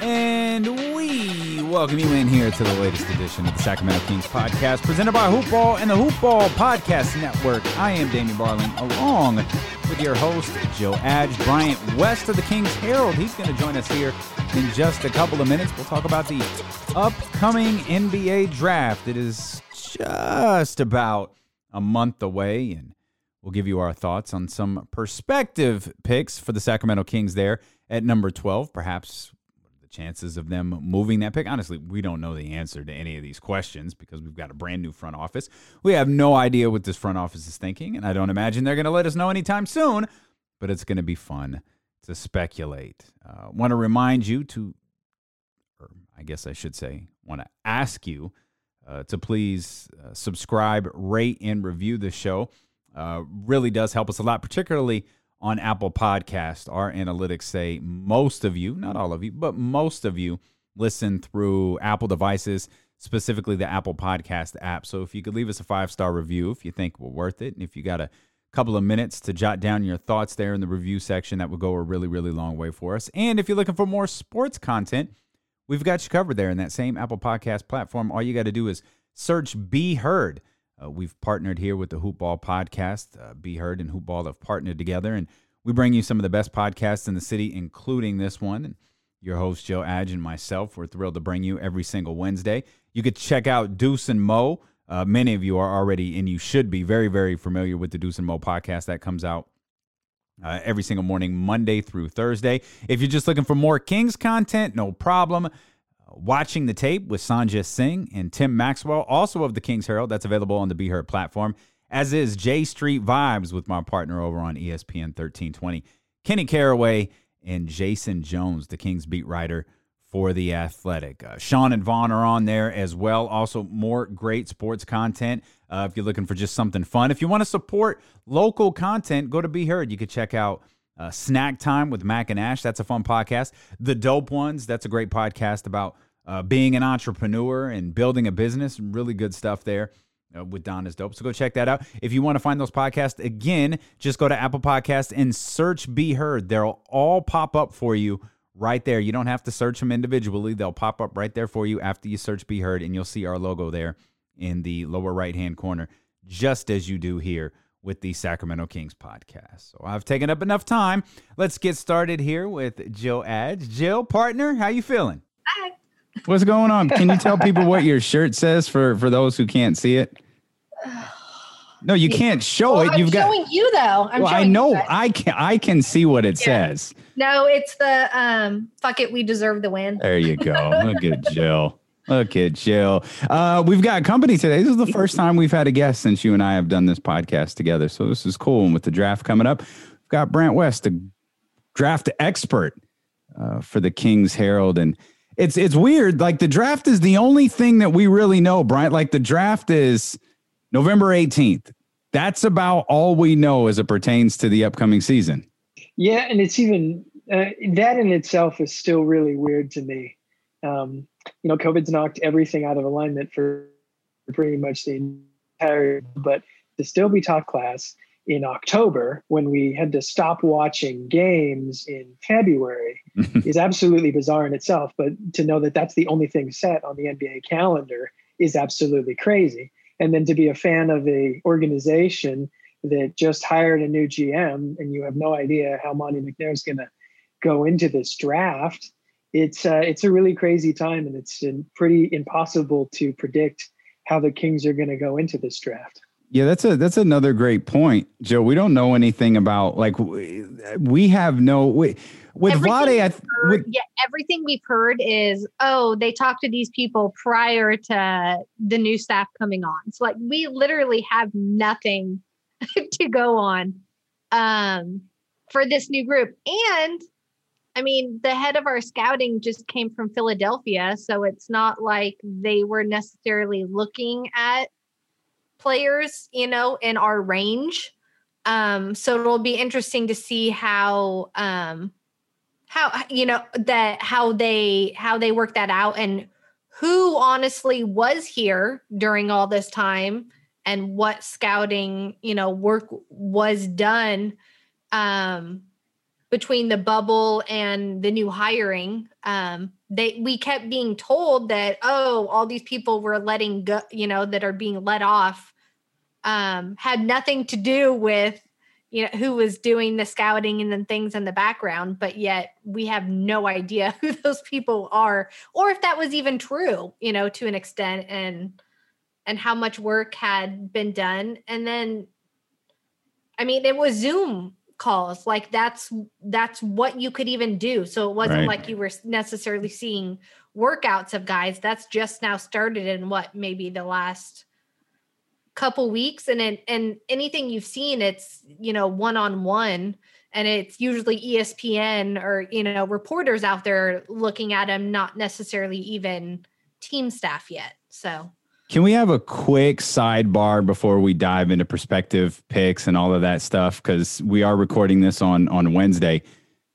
And we welcome you in here to the latest edition of the Sacramento Kings podcast presented by Hoopball and the Hoopball Podcast Network. I am Damien Barling along with your host, Jill Adge. Bryant West of the Kings Herald. He's going to join us here in just a couple of minutes. We'll talk about the upcoming NBA draft. It is just about a month away, and we'll give you our thoughts on some perspective picks for the Sacramento Kings there at number 12. Perhaps the chances of them moving that pick. Honestly, we don't know the answer to any of these questions because we've got a brand new front office. We have no idea what this front office is thinking, and I don't imagine they're going to let us know anytime soon, but it's going to be fun to speculate. Uh, want to remind you to, or I guess I should say, want to ask you uh, to please uh, subscribe, rate, and review the show. Uh, really does help us a lot, particularly on Apple Podcast. Our analytics say most of you, not all of you, but most of you listen through Apple devices, specifically the Apple Podcast app. So if you could leave us a five star review if you think we're worth it, and if you got a couple of minutes to jot down your thoughts there in the review section, that would go a really, really long way for us. And if you're looking for more sports content, we've got you covered there in that same Apple Podcast platform. All you got to do is search Be Heard. Uh, we've partnered here with the Hoopball Podcast. Uh, Be Heard and Hoopball have partnered together, and we bring you some of the best podcasts in the city, including this one. And your host, Jill Adge, and myself, we're thrilled to bring you every single Wednesday. You could check out Deuce and Mo. Uh, many of you are already, and you should be very, very familiar with the Deuce and Mo podcast that comes out uh, every single morning, Monday through Thursday. If you're just looking for more Kings content, no problem. Watching the tape with Sanjay Singh and Tim Maxwell, also of the Kings Herald, that's available on the Be Heard platform, as is J Street Vibes with my partner over on ESPN 1320, Kenny Caraway and Jason Jones, the Kings beat writer for The Athletic. Uh, Sean and Vaughn are on there as well. Also, more great sports content uh, if you're looking for just something fun. If you want to support local content, go to Be Heard. You could check out uh, Snack Time with Mac and Ash. That's a fun podcast. The Dope Ones. That's a great podcast about uh, being an entrepreneur and building a business. Really good stuff there. Uh, with Don is dope. So go check that out. If you want to find those podcasts again, just go to Apple Podcasts and search Be Heard. They'll all pop up for you right there. You don't have to search them individually. They'll pop up right there for you after you search Be Heard, and you'll see our logo there in the lower right hand corner, just as you do here with the Sacramento Kings podcast. So I've taken up enough time. Let's get started here with Jill Adge. Jill, partner, how you feeling? Hi. What's going on? Can you tell people what your shirt says for for those who can't see it? No, you can't show Well, it. I'm You've got. showing you though. I'm well, I know. I can. I can see what it Yeah. says. No, it's the um. Fuck it, we deserve the win. There you go. Look at Jill. Look at Jill. Uh, we've got company today. This is the first time we've had a guest since you and I have done this podcast together. So this is cool. And with the draft coming up, we've got Bryant West, the draft expert uh, for the Kings Herald. And it's it's weird. Like the draft is the only thing that we really know, Bryant. Like the draft is November 18th. That's about all we know as it pertains to the upcoming season. Yeah, and it's even uh, that in itself is still really weird to me. Um, you know, COVID's knocked everything out of alignment for pretty much the entire. But to still be top class in October when we had to stop watching games in February is absolutely bizarre in itself. But to know that that's the only thing set on the NBA calendar is absolutely crazy. And then to be a fan of a organization that just hired a new GM and you have no idea how Monte McNair is going to go into this draft. It's uh, it's a really crazy time, and it's uh, pretty impossible to predict how the Kings are going to go into this draft. Yeah, that's a that's another great point, Jill. We don't know anything about like we, we have no we, with Everything Vlade. Th- heard- with, yeah, everything we've heard is oh, they talked to these people prior to the new staff coming on. So like we literally have nothing to go on um for this new group. And I mean, the head of our scouting just came from Philadelphia, so it's not like they were necessarily looking at players, you know, in our range. Um, so it'll be interesting to see how um how you know that how they how they work that out and who honestly was here during all this time and what scouting, you know, work was done um, between the bubble and the new hiring. Um, they we kept being told that oh, all these people were letting go, you know, that are being let off, um, had nothing to do with you know who was doing the scouting and then things in the background but yet we have no idea who those people are or if that was even true you know to an extent and and how much work had been done and then i mean it was zoom calls like that's that's what you could even do. So it wasn't Right. like you were necessarily seeing workouts of guys. That's just now started in what maybe the last couple weeks. And it, and anything you've seen it's you know one on one and it's usually ESPN or you know reporters out there looking at him not necessarily even team staff yet. So Can we have a quick sidebar before we dive into perspective picks and all of that stuff? Because we are recording this on on Wednesday.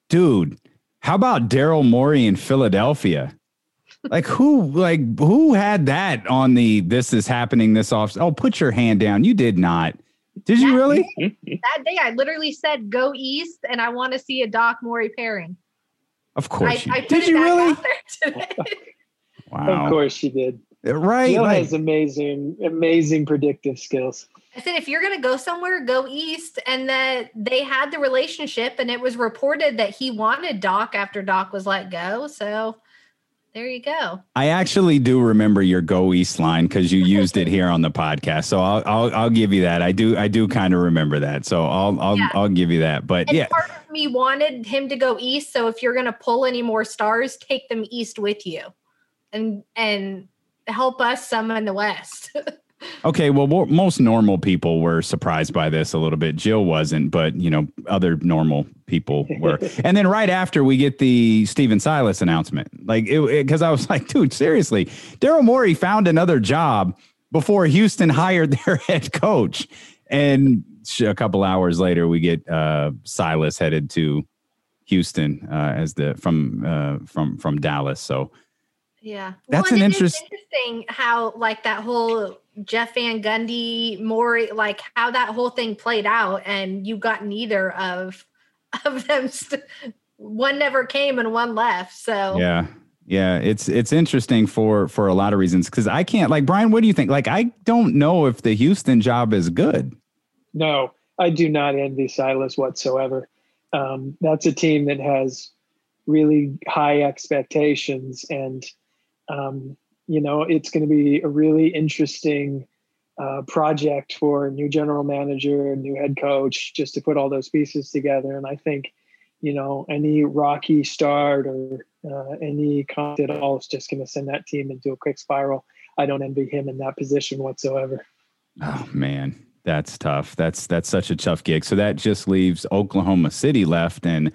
Dude, how about Daryl Morey in Philadelphia? Like who like who had that on the this is happening this off? Oh, put your hand down. You did not. Did you Yeah. really? that day I literally said go east and I want to see a Doc Morey pairing. Of I, course you I put did. it You back really? out there today. Wow. Of course she did. Right. Jill like- has amazing, amazing predictive skills. I said, if you're going to go somewhere, go east. And that they had the relationship, and it was reported that he wanted Doc after Doc was let go. So there you go. I actually do remember your go east line because you used it here on the podcast. So I'll I'll, I'll give you that. I do I do kind of remember that. So I'll I'll Yeah. I'll give you that. But And yeah, part of me wanted him to go east. So if you're going to pull any more stars, take them east with you, and and help us some in the west. okay. Well, most normal people were surprised by this a little bit. Jill wasn't, but you know, other normal people were. and then right after we get the Stephen Silas announcement, like it because I was like, dude, seriously, Daryl Morey found another job before Houston hired their head coach, and a couple hours later, we get uh, Silas headed to Houston uh, as the from uh, from from Dallas. So Yeah, That's and an interest- interesting how like that whole Jeff Van Gundy, Morey, like how that whole thing played out, and you got neither of of them. St- one never came and one left. So yeah. Yeah, it's it's interesting for for a lot of reasons because I can't like Bryant. What do you think? Like, I don't know if the Houston job is good. No, I do not envy Silas whatsoever. Um, that's a team that has really high expectations, and um, you know it's going to be a really interesting uh, project for a new general manager, new head coach, just to put all those pieces together. And I think, you know, any rocky start or uh, any comp at all is just going to send that team into a quick spiral. I don't envy him in that position whatsoever. Oh man, that's tough. That's that's such a tough gig. So that just leaves Oklahoma City left, and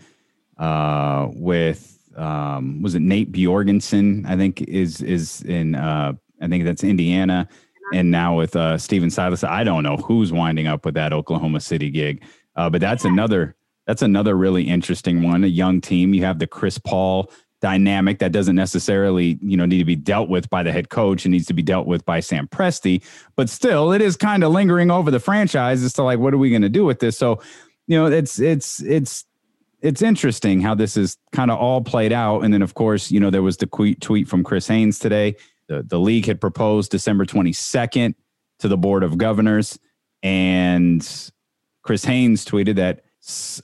uh, with um, was it Nate Bjorkgren? I think is is in uh, I think that's Indiana, and now with uh, Stephen Silas. I don't know who's winding up with that Oklahoma City gig, uh, but that's another that's another really interesting one. A young team. You have the Chris Paul dynamic that doesn't necessarily you know need to be dealt with by the head coach. It needs to be dealt with by Sam Presti, but still, it is kind of lingering over the franchise as to like what are we going to do with this. So, you know, it's it's it's it's interesting how this is kind of all played out. And then, of course, you know, there was the tweet from Chris Haynes today. The the league had proposed December twenty second to the board of governors, and Chris Haynes tweeted that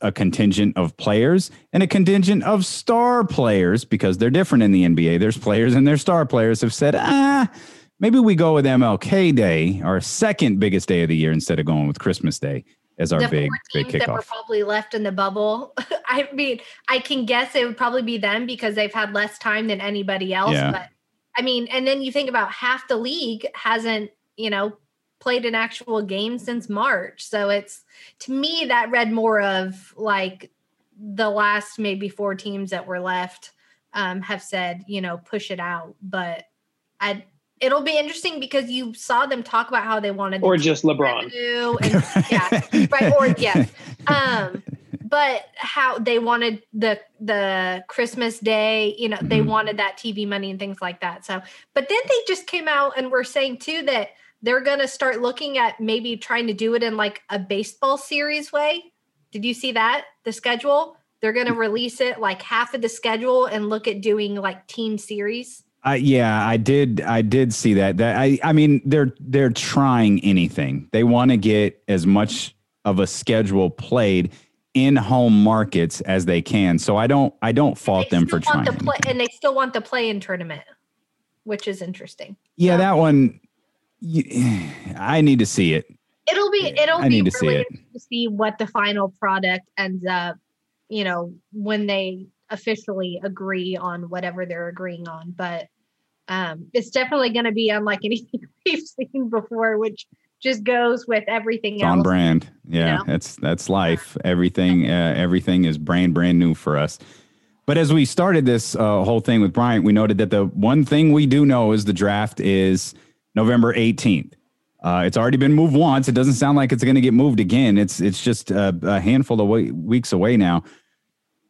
a contingent of players and a contingent of star players, because they're different in the NBA. There's players and there's star players have said, ah, maybe we go with MLK Day, our second biggest day of the year, instead of going with Christmas Day as our the big four big teams that were probably left in the bubble. I mean, I can guess it would probably be them because they've had less time than anybody else. Yeah. But I mean, and then you think about half the league hasn't, you know, played an actual game since March. So it's to me that read more of like the last maybe four teams that were left um, have said, you know, push it out. But I it'll be interesting because you saw them talk about how they wanted Or just LeBron. and yeah, right, or- yes. um but how they wanted the the christmas day you know they Mhm. wanted that tv money and things like that so but then they just came out and were saying too that they're going to start looking at maybe trying to do it in like a baseball series way. Did you see that? The schedule? They're going to release it like half of the schedule and look at doing like team series. Uh, yeah, I did. I did see that. That I. I mean, they're they're trying anything. They want to get as much of a schedule played in home markets as they can. So I don't. I don't fault them for trying. The play, and they still want the play in tournament, which is interesting. Yeah, that one. I need to see it. It'll be. It'll I be need to really see it. to see what the final product ends up. You know, when they officially agree on whatever they're agreeing on, but um, it's definitely going to be unlike anything we've seen before, which just goes with everything it's else. On brand, yeah, you know? that's that's life. Everything, uh, everything is brand brand new for us. But as we started this uh, whole thing with Bryant, we noted that the one thing we do know is the draft is November 18th. Uh, it's already been moved once. It doesn't sound like it's going to get moved again. It's it's just a, a handful of weeks away now.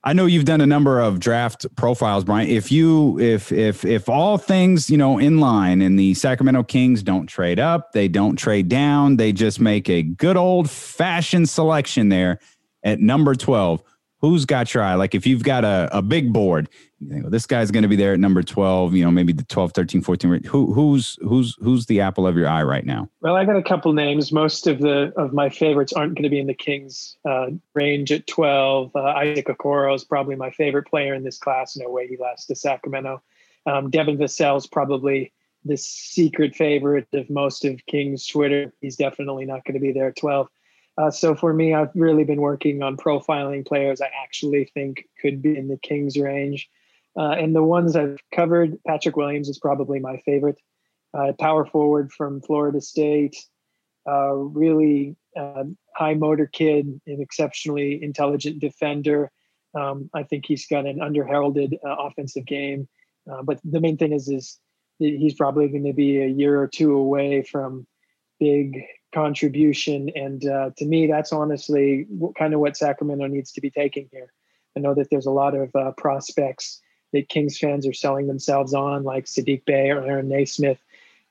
I know you've done a number of draft profiles, Bryant. If you if if if all things, you know, in line and the Sacramento Kings don't trade up, they don't trade down, they just make a good old fashioned selection there at number 12 who's got your eye? Like if you've got a, a big board, you think, well, this guy's going to be there at number 12, you know, maybe the 12, 13, 14. Who, who's, who's, who's the apple of your eye right now? Well, I got a couple names. Most of the, of my favorites aren't going to be in the Kings uh, range at 12. Uh, Isaac Okoro is probably my favorite player in this class. No way he lost to Sacramento. Um, Devin Vassell is probably the secret favorite of most of Kings Twitter. He's definitely not going to be there at 12. Uh, so for me, I've really been working on profiling players I actually think could be in the Kings range. Uh, and the ones I've covered, Patrick Williams is probably my favorite. Uh, power forward from Florida State, uh, really uh, high motor kid, an exceptionally intelligent defender. Um, I think he's got an underheralded uh, offensive game. but the main thing is, is he's probably going to be a year or two away from big contribution. And uh, to me, that's honestly kind of what Sacramento needs to be taking here. I know that there's a lot of uh, prospects that Kings fans are selling themselves on, like Saddiq Bey or Aaron Nesmith,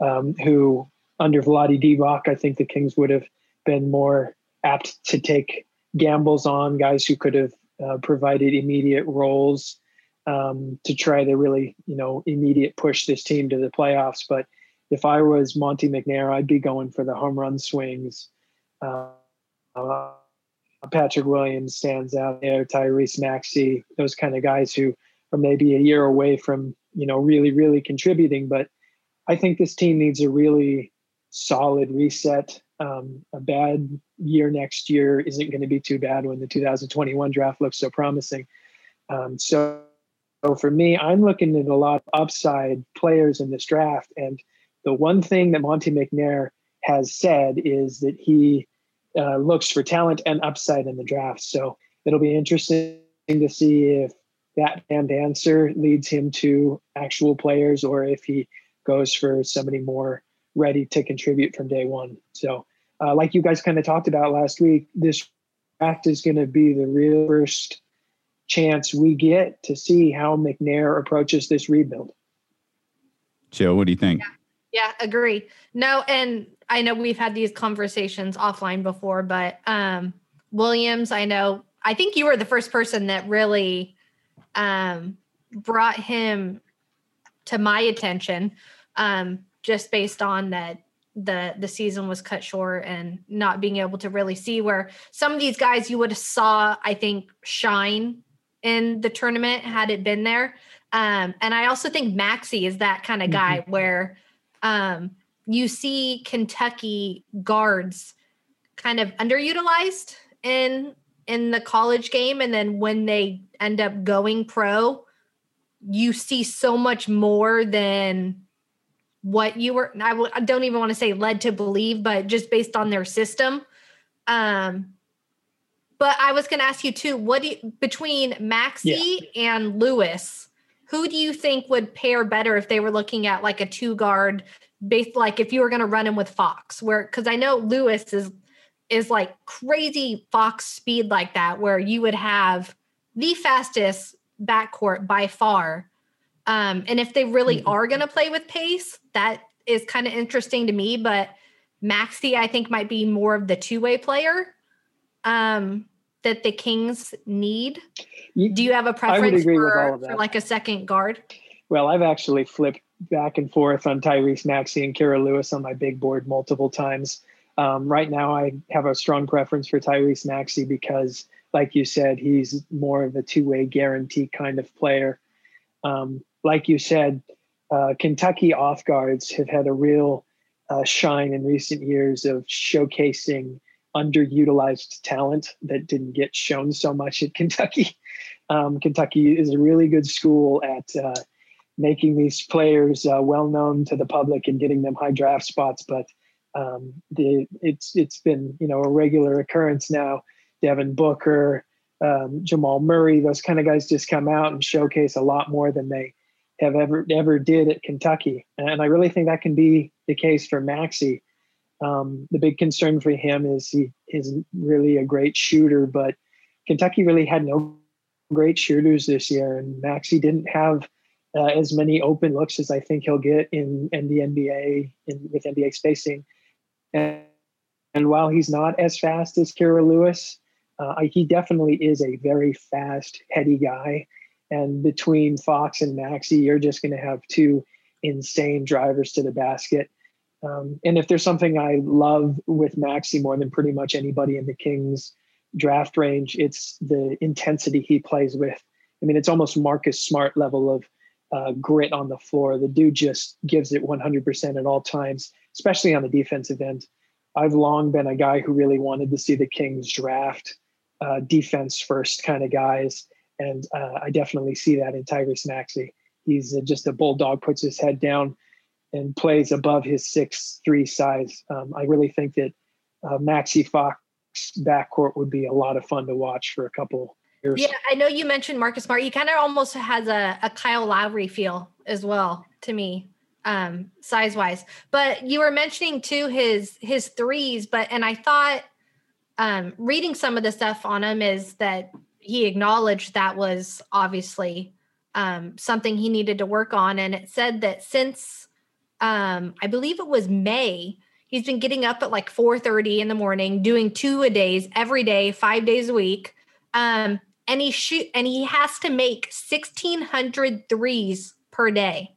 um, who under Vlade Divac, I think the Kings would have been more apt to take gambles on guys who could have uh, provided immediate roles um, to try to really, you know, immediate push this team to the playoffs. But if I was Monte McNair, I'd be going for the home run swings. Uh, uh, Patrick Williams stands out there, Tyrese Maxey, those kind of guys who are maybe a year away from, you know, really, really contributing. But I think this team needs a really solid reset. Um, a bad year next year isn't going to be too bad when the 2021 draft looks so promising. Um, so, so for me, I'm looking at a lot of upside players in this draft. And the one thing that Monte McNair has said is that he uh, looks for talent and upside in the draft. So it'll be interesting to see if that and answer leads him to actual players or if he goes for somebody more ready to contribute from day one. So, uh, like you guys kind of talked about last week, this draft is going to be the real first chance we get to see how McNair approaches this rebuild. Jill, what do you think? Yeah. Yeah, agree. No, and I know we've had these conversations offline before, but um Williams, I know I think you were the first person that really um brought him to my attention um just based on that the the season was cut short and not being able to really see where some of these guys you would have saw I think shine in the tournament had it been there. Um and I also think Maxey is that kind of guy mm-hmm. where um, you see Kentucky guards kind of underutilized in in the college game and then when they end up going pro you see so much more than what you were I w- I don't even want to say led to believe but just based on their system um but I was going to ask you too what do you, between Maxey yeah. and Lewis who do you think would pair better if they were looking at like a two guard based like if you were going to run him with Fox where cuz I know Lewis is is like crazy Fox speed like that where you would have the fastest backcourt by far. Um, and if they really mm-hmm. are going to play with pace, that is kind of interesting to me. But Maxey I think, might be more of the two way player um, that the Kings need. Do you have a preference for, for like a second guard? Well, I've actually flipped back and forth on Tyrese Maxey and Kira Lewis on my big board multiple times. Um, right now, I have a strong preference for Tyrese Maxey because, like you said, he's more of a two way guarantee kind of player. Um, like you said, uh, Kentucky off guards have had a real uh, shine in recent years of showcasing underutilized talent that didn't get shown so much at Kentucky. Um, Kentucky is a really good school at uh, making these players uh, well known to the public and getting them high draft spots, but um, the, it's it's been you know a regular occurrence now. Devin Booker, um, Jamal Murray, those kind of guys just come out and showcase a lot more than they have ever ever did at Kentucky, and I really think that can be the case for Maxey. Um, the big concern for him is he is really a great shooter, but Kentucky really had no great shooters this year, and Maxey didn't have uh, as many open looks as I think he'll get in, in the NBA in, with NBA spacing. And, and while he's not as fast as Kira Lewis, uh, he definitely is a very fast, heady guy. And between Fox and Maxey, you're just going to have two insane drivers to the basket. Um, and if there's something I love with Maxey more than pretty much anybody in the Kings draft range, it's the intensity he plays with. I mean, it's almost Marcus Smart level of uh, grit on the floor. The dude just gives it 100% at all times, especially on the defensive end. I've long been a guy who really wanted to see the Kings draft uh, defense first kind of guys. And uh, I definitely see that in Tyrese Maxey. He's just a bulldog, puts his head down and plays above his six three size. Um, I really think that uh, Maxey Fox backcourt would be a lot of fun to watch for a couple years. Yeah, I know you mentioned Marcus Smart. He kind of almost has a, a Kyle Lowry feel as well to me, um, size wise. But you were mentioning too his his threes, but and I thought um, reading some of the stuff on him is that he acknowledged that was obviously um, something he needed to work on, and it said that since um, I believe it was May, he's been getting up at like 4:30 in the morning, doing two a days every day, five days a week. Um, and he shoot and he has to make 1600 threes per day.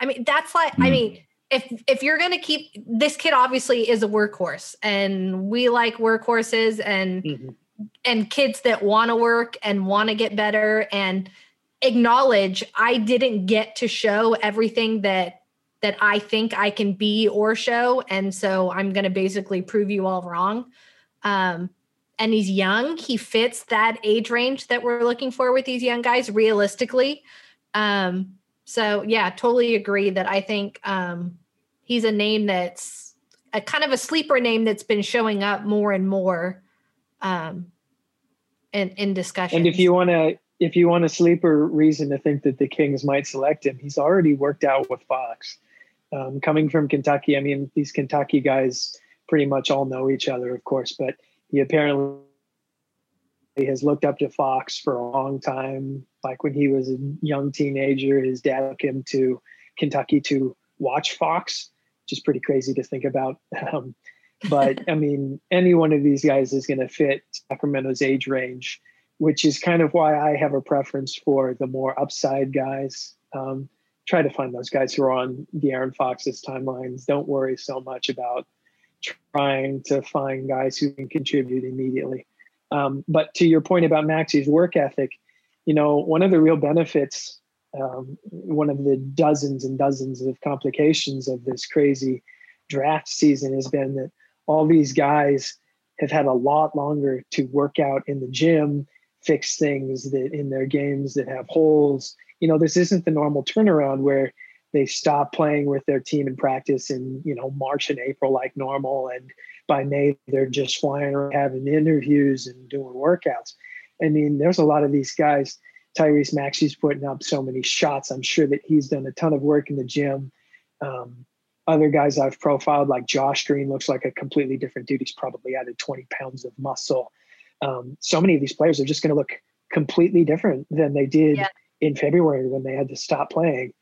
I mean, that's like mm. I mean, if if you're going to keep this kid obviously is a workhorse and we like workhorses and mm-hmm. and kids that want to work and want to get better and acknowledge I didn't get to show everything that that I think I can be or show and so I'm going to basically prove you all wrong. Um and he's young. He fits that age range that we're looking for with these young guys realistically. Um, so yeah, totally agree that I think um, he's a name that's a kind of a sleeper name that's been showing up more and more um, in in discussion. And if you want to, if you want a sleeper reason to think that the Kings might select him, he's already worked out with Fox. Um, coming from Kentucky, I mean, these Kentucky guys pretty much all know each other, of course, but he apparently has looked up to Fox for a long time. Like when he was a young teenager, his dad took him to Kentucky to watch Fox, which is pretty crazy to think about. Um, but I mean, any one of these guys is going to fit Sacramento's age range, which is kind of why I have a preference for the more upside guys. Um, try to find those guys who are on the Aaron Fox's timelines. Don't worry so much about trying to find guys who can contribute immediately. Um, but to your point about Maxey's work ethic, you know, one of the real benefits, um, one of the dozens and dozens of complications of this crazy draft season has been that all these guys have had a lot longer to work out in the gym, fix things that in their games that have holes. You know, this isn't the normal turnaround where they stop playing with their team in practice in you know March and April like normal, and by May they're just flying around having interviews and doing workouts. I mean, there's a lot of these guys. Tyrese Maxey's putting up so many shots. I'm sure that he's done a ton of work in the gym. Um, other guys I've profiled, like Josh Green, looks like a completely different dude. He's probably added 20 pounds of muscle. Um, so many of these players are just going to look completely different than they did yeah. In February when they had to stop playing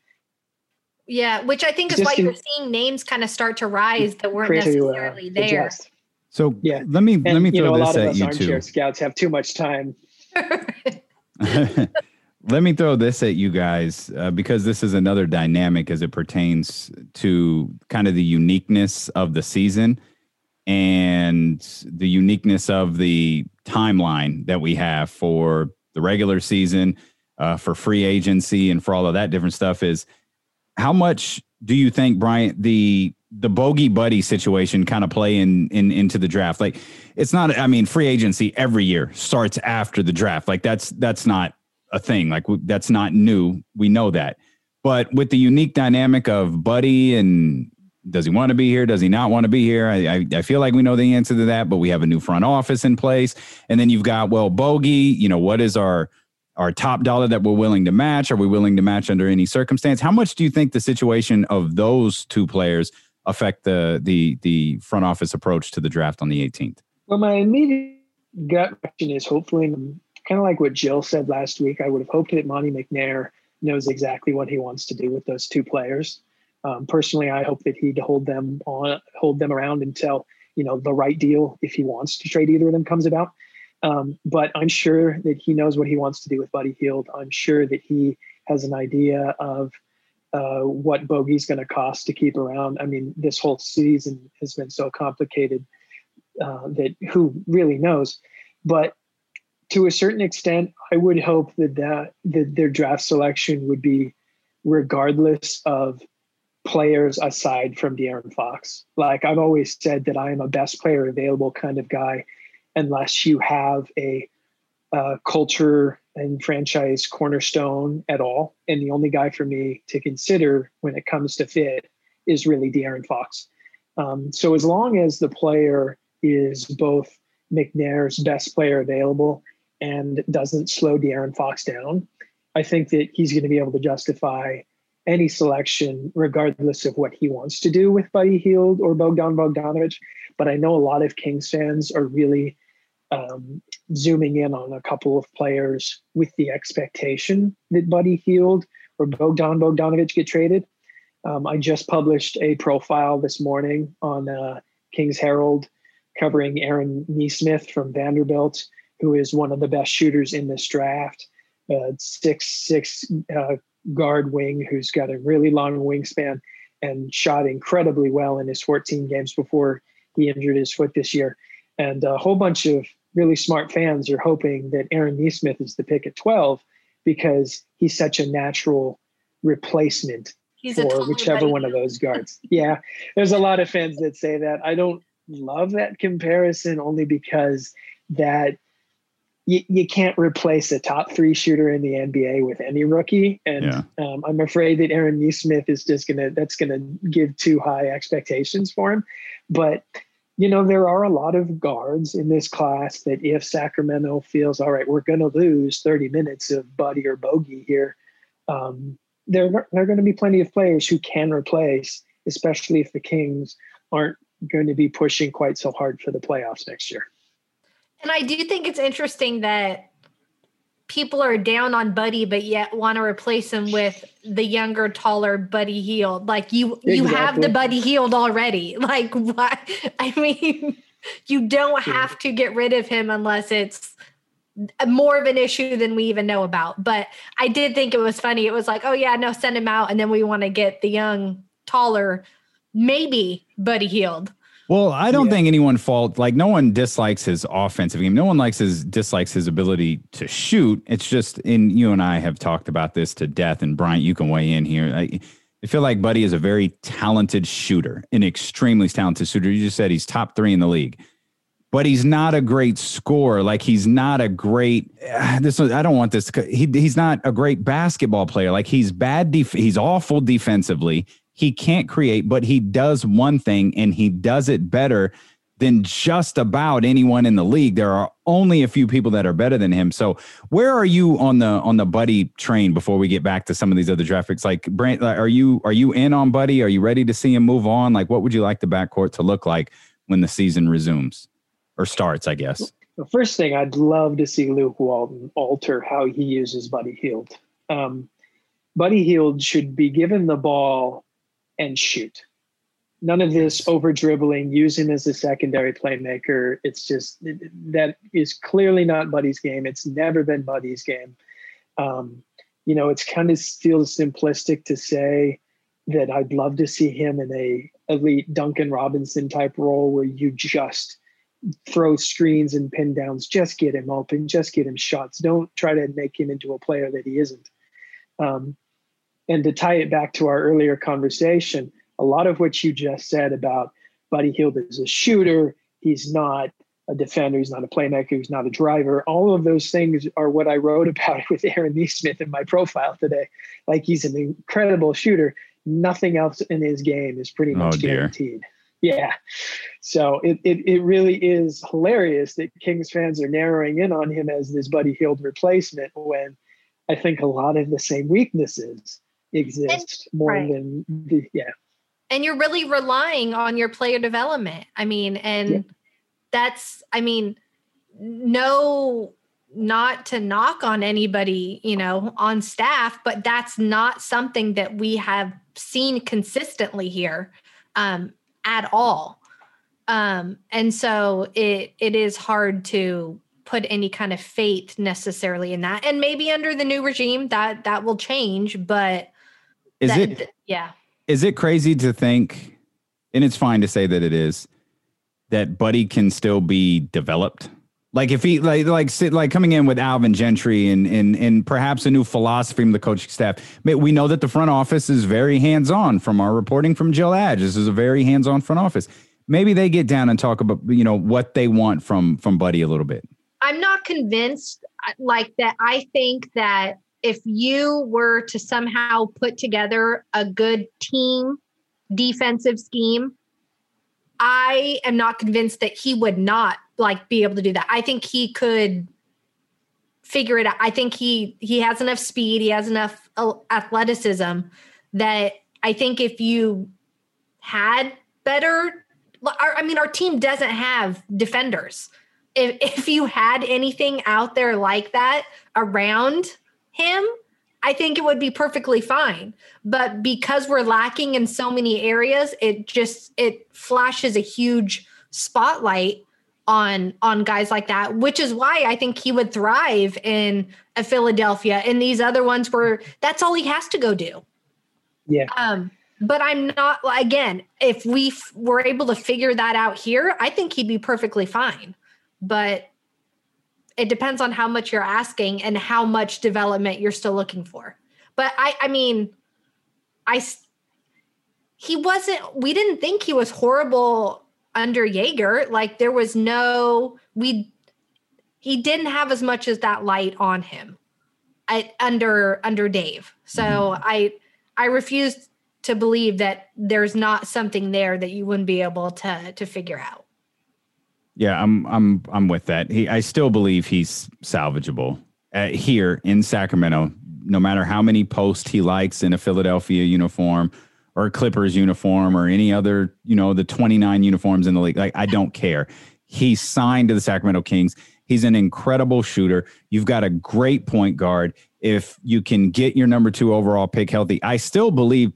Yeah, which I think is why you're seeing names kind of start to rise that weren't Create to, uh, necessarily there. adjust. So Yeah. let me And, let me you know, throw a lot this of at us you armchair two. scouts have too much time. Let me throw this at you guys uh, because this is another dynamic as it pertains to kind of the uniqueness of the season and the uniqueness of the timeline that we have for the regular season, uh, for free agency, and for all of that different stuff. Is how much do you think, Bryant, the the bogey buddy situation kind of play in, in into the draft? Like, it's not. I mean, free agency every year starts after the draft. Like, that's that's not a thing. Like, that's not new. We know that. But with the unique dynamic of Buddy and does he want to be here? Does he not want to be here? I, I, I feel like we know the answer to that, but we have a new front office in place. And then you've got, well, Bogey, you know, what is our our top dollar that we're willing to match? Are we willing to match under any circumstance? How much do you think the situation of those two players affect the the the front office approach to the draft on the 18th? Well, my immediate gut reaction is hopefully, kind of like what Jill said last week. I would have hoped that Monte McNair knows exactly what he wants to do with those two players. Um, personally, I hope that he'd hold them on, hold them around until you know the right deal, if he wants to trade either of them, comes about. Um, but I'm sure that he knows what he wants to do with Buddy Hield. I'm sure that he has an idea of uh, what Bogey's going to cost to keep around. I mean, this whole season has been so complicated uh, that who really knows. But to a certain extent, I would hope that, that that their draft selection would be regardless of players aside from De'Aaron Fox. Like I've always said that I am a best player available kind of guy, unless you have a culture and franchise cornerstone at all. And the only guy for me to consider when it comes to fit is really De'Aaron Fox. Um, so as long as the player is both McNair's best player available and doesn't slow De'Aaron Fox down, I think that he's going to be able to justify any selection, regardless of what he wants to do with Buddy Hield or Bogdan Bogdanovich. But I know a lot of Kings fans are really um, zooming in on a couple of players with the expectation that Buddy Hield or Bogdan Bogdanovich get traded. Um, I just published a profile this morning on uh, Kings Herald covering Aaron Nesmith from Vanderbilt, who is one of the best shooters in this draft. Uh, six six uh, guard wing who's got a really long wingspan and shot incredibly well in his 14 games before he injured his foot this year. And a whole bunch of really smart fans are hoping that Aaron Nesmith is the pick at 12 because he's such a natural replacement He's for whichever one of those guards. yeah, there's a lot of fans that say that. I don't love that comparison only because that you, you can't replace a top three shooter in the NBA with any rookie. And Yeah. um, I'm afraid that Aaron Nesmith is just going to, that's going to give too high expectations for him. But, you know, there are a lot of guards in this class that if Sacramento feels, all right, we're going to lose 30 minutes of Buddy or Bogey here, um, there, there are going to be plenty of players who can replace, especially if the Kings aren't going to be pushing quite so hard for the playoffs next year. And I do think it's interesting that people are down on Buddy, but yet want to replace him with the younger, taller Buddy Hield. Like you, you have the Buddy Hield already. Like what? I mean, you don't have to get rid of him unless it's more of an issue than we even know about. But I did think it was funny. It was like, oh yeah, no, send him out, and then we want to get the young, taller, maybe Buddy Hield. Well, I don't Yeah. think anyone fault like no one dislikes his offensive game. No one likes his dislikes his ability to shoot. It's just in you and I have talked about this to death. And Bryant, you can weigh in here. I, I feel like Buddy is a very talented shooter, an extremely talented shooter. You just said he's top three in the league, but he's not a great scorer. Like he's not a great. ah, This was- I don't want this. He, he's not a great basketball player. Like he's bad. Def, he's awful defensively. He can't create, but he does one thing, and he does it better than just about anyone in the league. There are only a few people that are better than him. So where are you on the on the Buddy train before we get back to some of these other draft picks? Like Bryant, are you are you in on Buddy? Are you ready to see him move on? Like what would you like the backcourt to look like when the season resumes or starts? I guess. The first thing I'd love to see Luke Walton alter how he uses Buddy Hield. Um, Buddy Hield should be given the ball and shoot. None of this over dribbling, using as a secondary playmaker. It's just that is clearly not Buddy's game. It's never been Buddy's game. Um, you know, it's kind of still simplistic to say that I'd love to see him in a elite Duncan Robinson type role where you just throw screens and pin downs, just get him open, just get him shots. Don't try to make him into a player that he isn't. Um, and to tie it back to our earlier conversation, a lot of what you just said about Buddy Hield is a shooter, he's not a defender, he's not a playmaker, he's not a driver. All of those things are what I wrote about with Aaron Nesmith in my profile today. Like he's an incredible shooter. Nothing else in his game is pretty oh, much oh, guaranteed. Yeah. So it, it it really is hilarious that Kings fans are narrowing in on him as this Buddy Hield replacement when I think a lot of the same weaknesses exist and, more right. than the yeah. And you're really relying on your player development. I mean, and yeah. that's I mean, no not to knock on anybody, you know, on staff, but that's not something that we have seen consistently here um, at all. Um, and so it it is hard to put any kind of faith necessarily in that. And maybe under the new regime that that will change, but is that, it yeah. Is it crazy to think and it's fine to say that it is that Buddy can still be developed? Like if he like like like coming in with Alvin Gentry and and and perhaps a new philosophy from the coaching staff. We know that the front office is very hands on. From our reporting from Jill Adge, this is a very hands on front office. Maybe they get down and talk about you know what they want from from Buddy a little bit. I'm not convinced uh, like that. I think that if you were to somehow put together a good team defensive scheme, I am not convinced that he would not like be able to do that. I think he could figure it out. I think he he has enough speed, he has enough uh, athleticism that I think if you had better I mean our team doesn't have defenders. If if you had anything out there like that around him, I think it would be perfectly fine. But because we're lacking in so many areas, it just it flashes a huge spotlight on on guys like that which is why i think he would thrive in a philadelphia and these other ones where that's all he has to go do. Yeah. Um but i'm not again if we f- were able to figure that out here i think he'd be perfectly fine. But it depends on how much you're asking and how much development you're still looking for but i i mean i he wasn't we didn't think he was horrible under Joerger, like there was no we he didn't have as much as that light on him at, under under Dave. So mm-hmm. I I refuse to believe that there's not something there that you wouldn't be able to to figure out. Yeah, I'm I'm I'm with that. He I still believe he's salvageable uh, here in Sacramento. No matter how many posts he likes in a Philadelphia uniform, or a Clippers uniform or any other, you know, the 29 uniforms in the league. Like, I don't care. He signed to the Sacramento Kings. He's an incredible shooter. You've got a great point guard. If you can get your number two overall pick healthy, I still believe.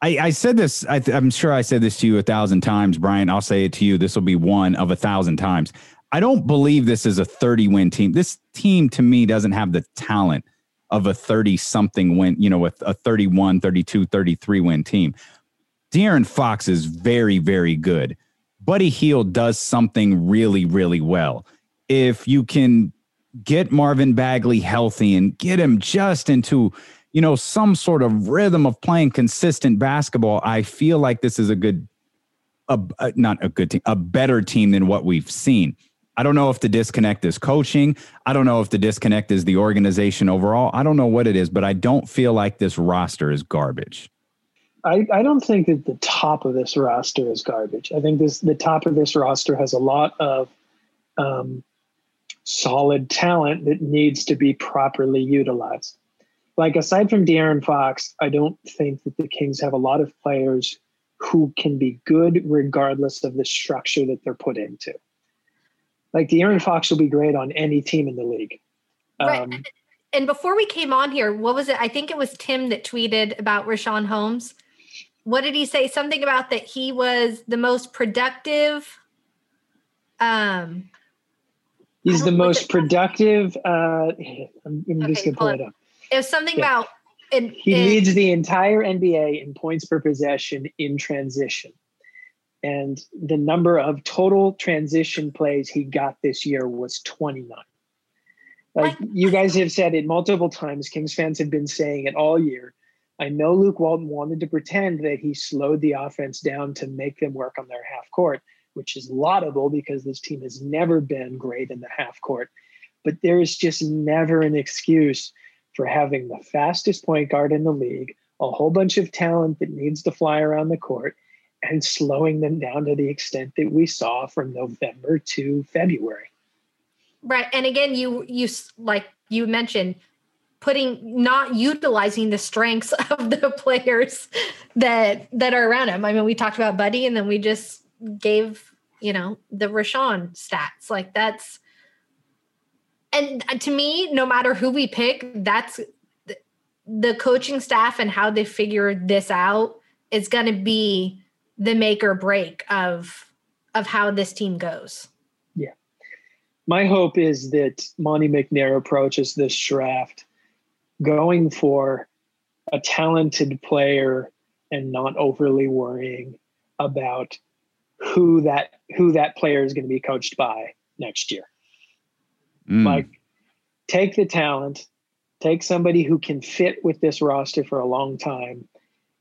I, I said this. I am sure I said this to you a thousand times, Bryant. I'll say it to you. This will be one of a thousand times. I don't believe this is a 30 win team. This team to me doesn't have the talent of a 30 something win, you know, with a 31, 32, 33 win team. De'Aaron Fox is very, very good. Buddy Hield does something really, really well. If you can get Marvin Bagley healthy and get him just into, you know, some sort of rhythm of playing consistent basketball, I feel like this is a good, a, a, not a good team, a better team than what we've seen. I don't know if the disconnect is coaching. I don't know if the disconnect is the organization overall. I don't know what it is, but I don't feel like this roster is garbage. I, I don't think that the top of this roster is garbage. I think this the top of this roster has a lot of um, solid talent that needs to be properly utilized. Like aside from De'Aaron Fox, I don't think that the Kings have a lot of players who can be good regardless of the structure that they're put into. Like De'Aaron Fox will be great on any team in the league. Um, right. and before we came on here, what was it? I think it was Tim that tweeted about Richaun Holmes. What did he say? Something about that he was the most productive. Um, he's the most productive. Uh, I'm, I'm okay, just gonna pull it up. It was something yeah. about. In, he in, leads the entire NBA in points per possession in transition, and the number of total transition plays he got this year was 29. Like you guys have said it multiple times, Kings fans have been saying it all year. I know Luke Walton wanted to pretend that he slowed the offense down to make them work on their half court, which is laudable because this team has never been great in the half court. But there is just never an excuse for having the fastest point guard in the league, a whole bunch of talent that needs to fly around the court, and slowing them down to the extent that we saw from November to February. Right. And again, you you like you mentioned putting not utilizing the strengths of the players that that are around him. I mean, we talked about Buddy and then we just gave, you know, the Richaun stats. Like that's and to me, no matter who we pick, that's the, coaching staff and how they figure this out is going to be the make or break of of how this team goes Yeah. my hope is that Monte McNair approaches this draft going for a talented player and not overly worrying about who that who that player is going to be coached by next year. Mm. Like take the talent, take somebody who can fit with this roster for a long time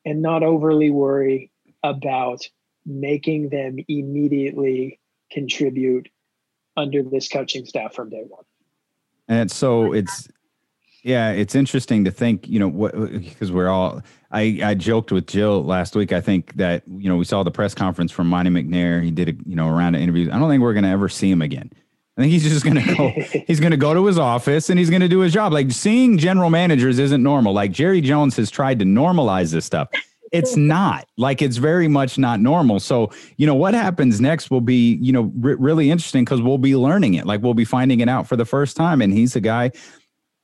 and not overly worry about making them immediately contribute under this coaching staff from day one. And so it's yeah, it's interesting to think, you know, what because we're all I I joked with Jill last week. I think that you know we saw the press conference from Monte McNair. He did a you know a round of interviews. I don't think we're going to ever see him again. I think he's just going to go. he's to go to his office and he's going to do his job. Like seeing general managers isn't normal. Like Jerry Jones has tried to normalize this stuff it's not like it's very much not normal. So, you know, what happens next will be, you know, really interesting because we'll be learning it. Like we'll be finding it out for the first time. And he's a guy,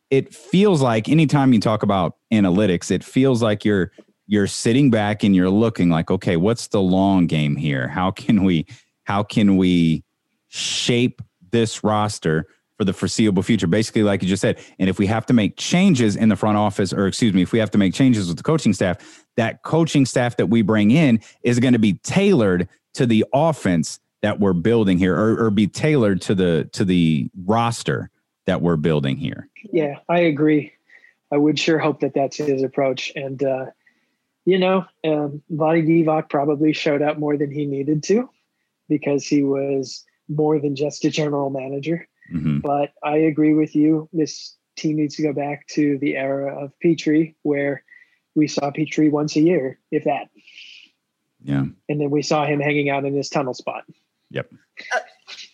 it feels like anytime you talk about analytics, it feels like you're, you're sitting back and you're looking like, okay, what's the long game here? How can we, how can we shape this roster for the foreseeable future. Basically, like you just said, and if we have to make changes in the front office, or excuse me, if we have to make changes with the coaching staff, that coaching staff that we bring in is going to be tailored to the offense that we're building here, or, or be tailored to the to the roster that we're building here. Yeah, I agree. I would sure hope that that's his approach, and uh, you know, um, Vlade Divac probably showed up more than he needed to because he was more than just a general manager. Mm-hmm. But I agree with you. This team needs to go back to the era of Petrie, where we saw Petrie once a year, if that. Yeah. And then we saw him hanging out in this tunnel spot. Yep. Uh,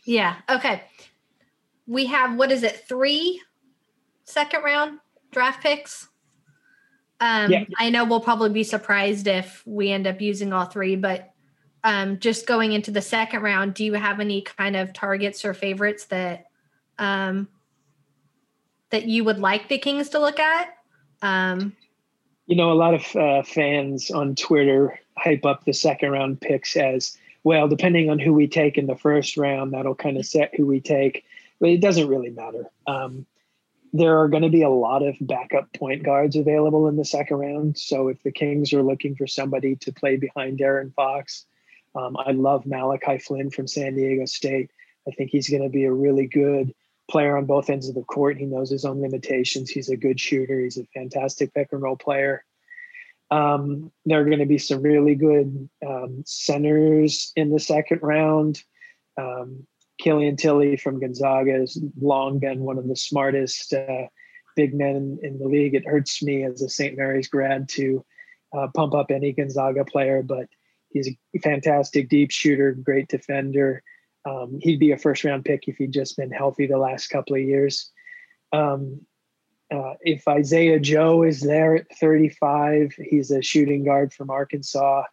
yeah. Okay. We have, what is it, three second round draft picks? Um, yeah. I know we'll probably be surprised if we end up using all three, but um, just going into the second round, do you have any kind of targets or favorites that um, that you would like the Kings to look at? Um, you know, a lot of uh, fans on Twitter hype up the second round picks as well, depending on who we take in the first round, that'll kind of set who we take. But it doesn't really matter. Um, there are going to be a lot of backup point guards available in the second round. So if the Kings are looking for somebody to play behind De'Aaron Fox, um, I love Malachi Flynn from San Diego State. I think he's going to be a really good player on both ends of the court. He knows his own limitations. He's a good shooter. He's a fantastic pick and roll player. Um, there are going to be some really good um, centers in the second round. Um, Killian Tillie from Gonzaga has long been one of the smartest uh, big men in, in, the league. It hurts me as a St. Mary's grad to uh, pump up any Gonzaga player, but he's a fantastic deep shooter, great defender. Um, he'd be a first round pick if he'd just been healthy the last couple of years. Um, uh, if Isaiah Joe is there at 35, he's a shooting guard from Arkansas.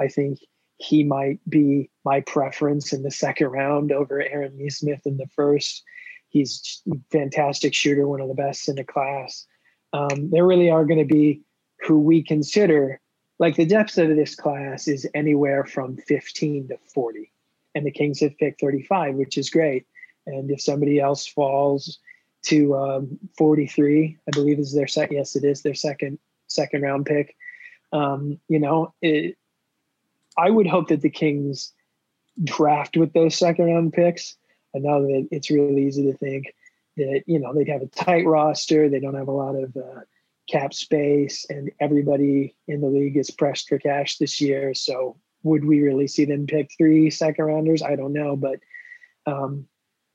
I think he might be my preference in the second round over Aaron Nesmith in the first. he's fantastic shooter, one of the best in the class. Um, there really are going to be who we consider like the depth of this class is anywhere from 15 to 40 and the kings have picked 35 which is great. And if somebody else falls to um, 43 i believe is their second yes it is their second second round pick um, you know it, i would hope that the kings draft with those second round picks. I know that it's really easy to think that you know they'd have a tight roster they don't have a lot of uh, cap space and everybody in the league is pressed for cash this year. So would we really see them pick three second rounders? I don't know, but um,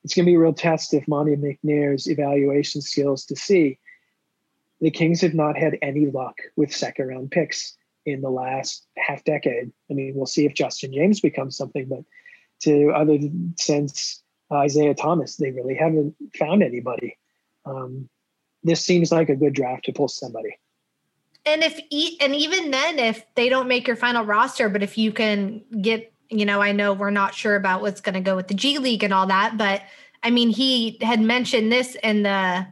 it's going to be a real test if Monte McNair's evaluation skills to see. The Kings have not had any luck with second round picks in the last half decade. I mean, we'll see if Justin James becomes something, but to other since Isaiah Thomas, they really haven't found anybody. Um, this seems like a good draft to pull somebody. And if and even then, if they don't make your final roster, but if you can get, you know, I know we're not sure about what's going to go with the G League and all that, but I mean, he had mentioned this in the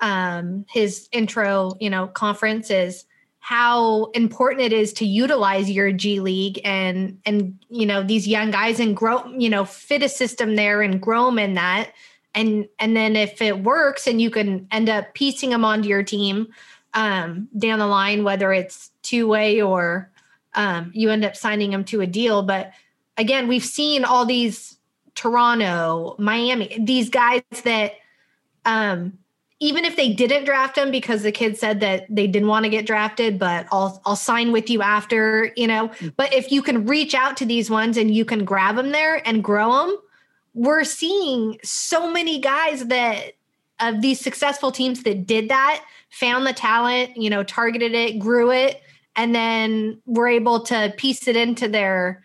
um his intro, you know, conference is how important it is to utilize your G League and and you know these young guys and grow, you know, fit a system there and grow them in that and and then if it works and you can end up piecing them onto your team um, down the line whether it's two way or um, you end up signing them to a deal but again we've seen all these toronto miami these guys that um, even if they didn't draft them because the kid said that they didn't want to get drafted but I'll I'll sign with you after you know mm. but if you can reach out to these ones and you can grab them there and grow them we're seeing so many guys that of these successful teams that did that, found the talent, you know, targeted it, grew it, and then were able to piece it into their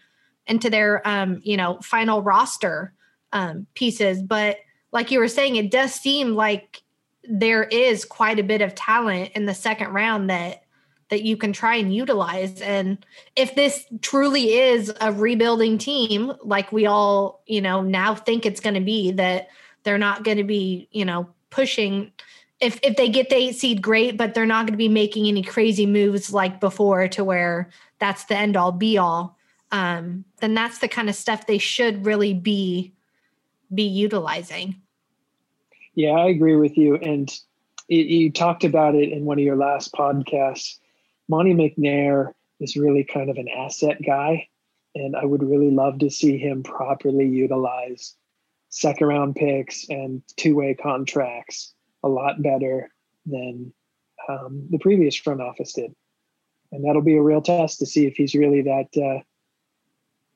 into their um, you know, final roster um pieces. But like you were saying, it does seem like there is quite a bit of talent in the second round that that you can try and utilize. And if this truly is a rebuilding team like we all you know now think it's going to be that they're not going to be you know pushing if if they get the eight seed great but they're not going to be making any crazy moves like before to where that's the end all be all um then that's the kind of stuff they should really be be utilizing. Yeah i agree with you. And you talked about it in one of your last podcasts Monte McNair is really kind of an asset guy, and I would really love to see him properly utilize second round picks and two way contracts a lot better than um, the previous front office did. And that'll be a real test to see if he's really that uh,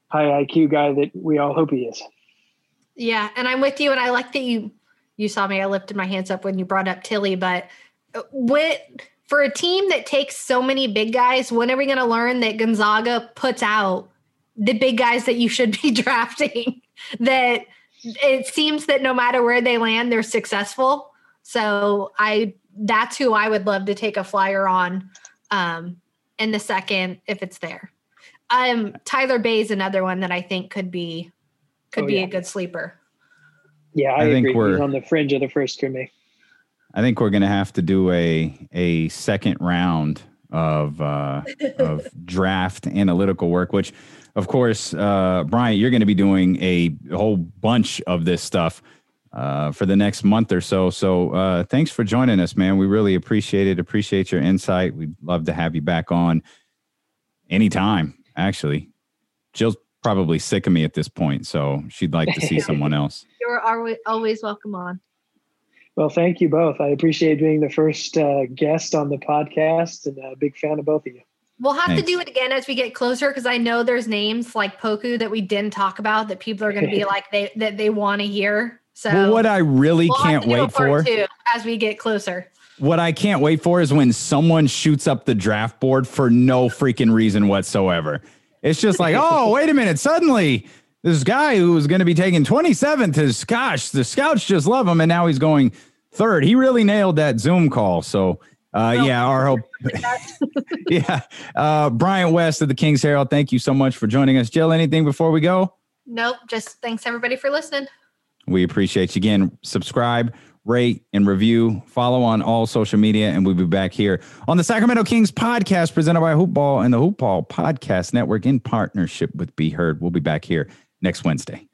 high IQ guy that we all hope he is. Yeah, and I'm with you, and I like that you you saw me. I lifted my hands up when you brought up Tillie, but uh, what for a team that takes so many big guys, when are we going to learn that Gonzaga puts out the big guys that you should be drafting? that it seems that no matter where they land, they're successful. So I that's who I would love to take a flyer on um, in the second if it's there. Um, Tyler Bey is another one that I think could be could oh, be yeah. a good sleeper. Yeah, I, I agree. think we're He's on the fringe of the first for me. I think we're going to have to do a a second round of uh, of draft analytical work, which, of course, uh, Bryant, you're going to be doing a whole bunch of this stuff uh, for the next month or so. So, uh, thanks for joining us, man. We really appreciate it. Appreciate your insight. We'd love to have you back on anytime. Actually, Jill's probably sick of me at this point, so she'd like to see someone else. You're always welcome on. Well, thank you both. I appreciate being the first uh, guest on the podcast and a big fan of both of you. We'll have Thanks. to do it again as we get closer because I know there's names like Poku that we didn't talk about that people are going to be like they that they want to hear. So well, what I really we'll can't wait for as we get closer. What I can't wait for is when someone shoots up the draft board for no freaking reason whatsoever. It's just like, oh, wait a minute, suddenly this guy who was going to be taken 27th is gosh, the scouts just love him, and now he's going third. He really nailed that Zoom call. So uh, yeah, our hope. yeah, uh, Bryant West of the Kings Herald. Thank you so much for joining us, Jill. Anything before we go? Nope. Just thanks everybody for listening. We appreciate you again. Subscribe, rate, and review. Follow on all social media, and we'll be back here on the Sacramento Kings podcast presented by Hoopball and the Hoopball Podcast Network in partnership with Be Heard. We'll be back here next Wednesday.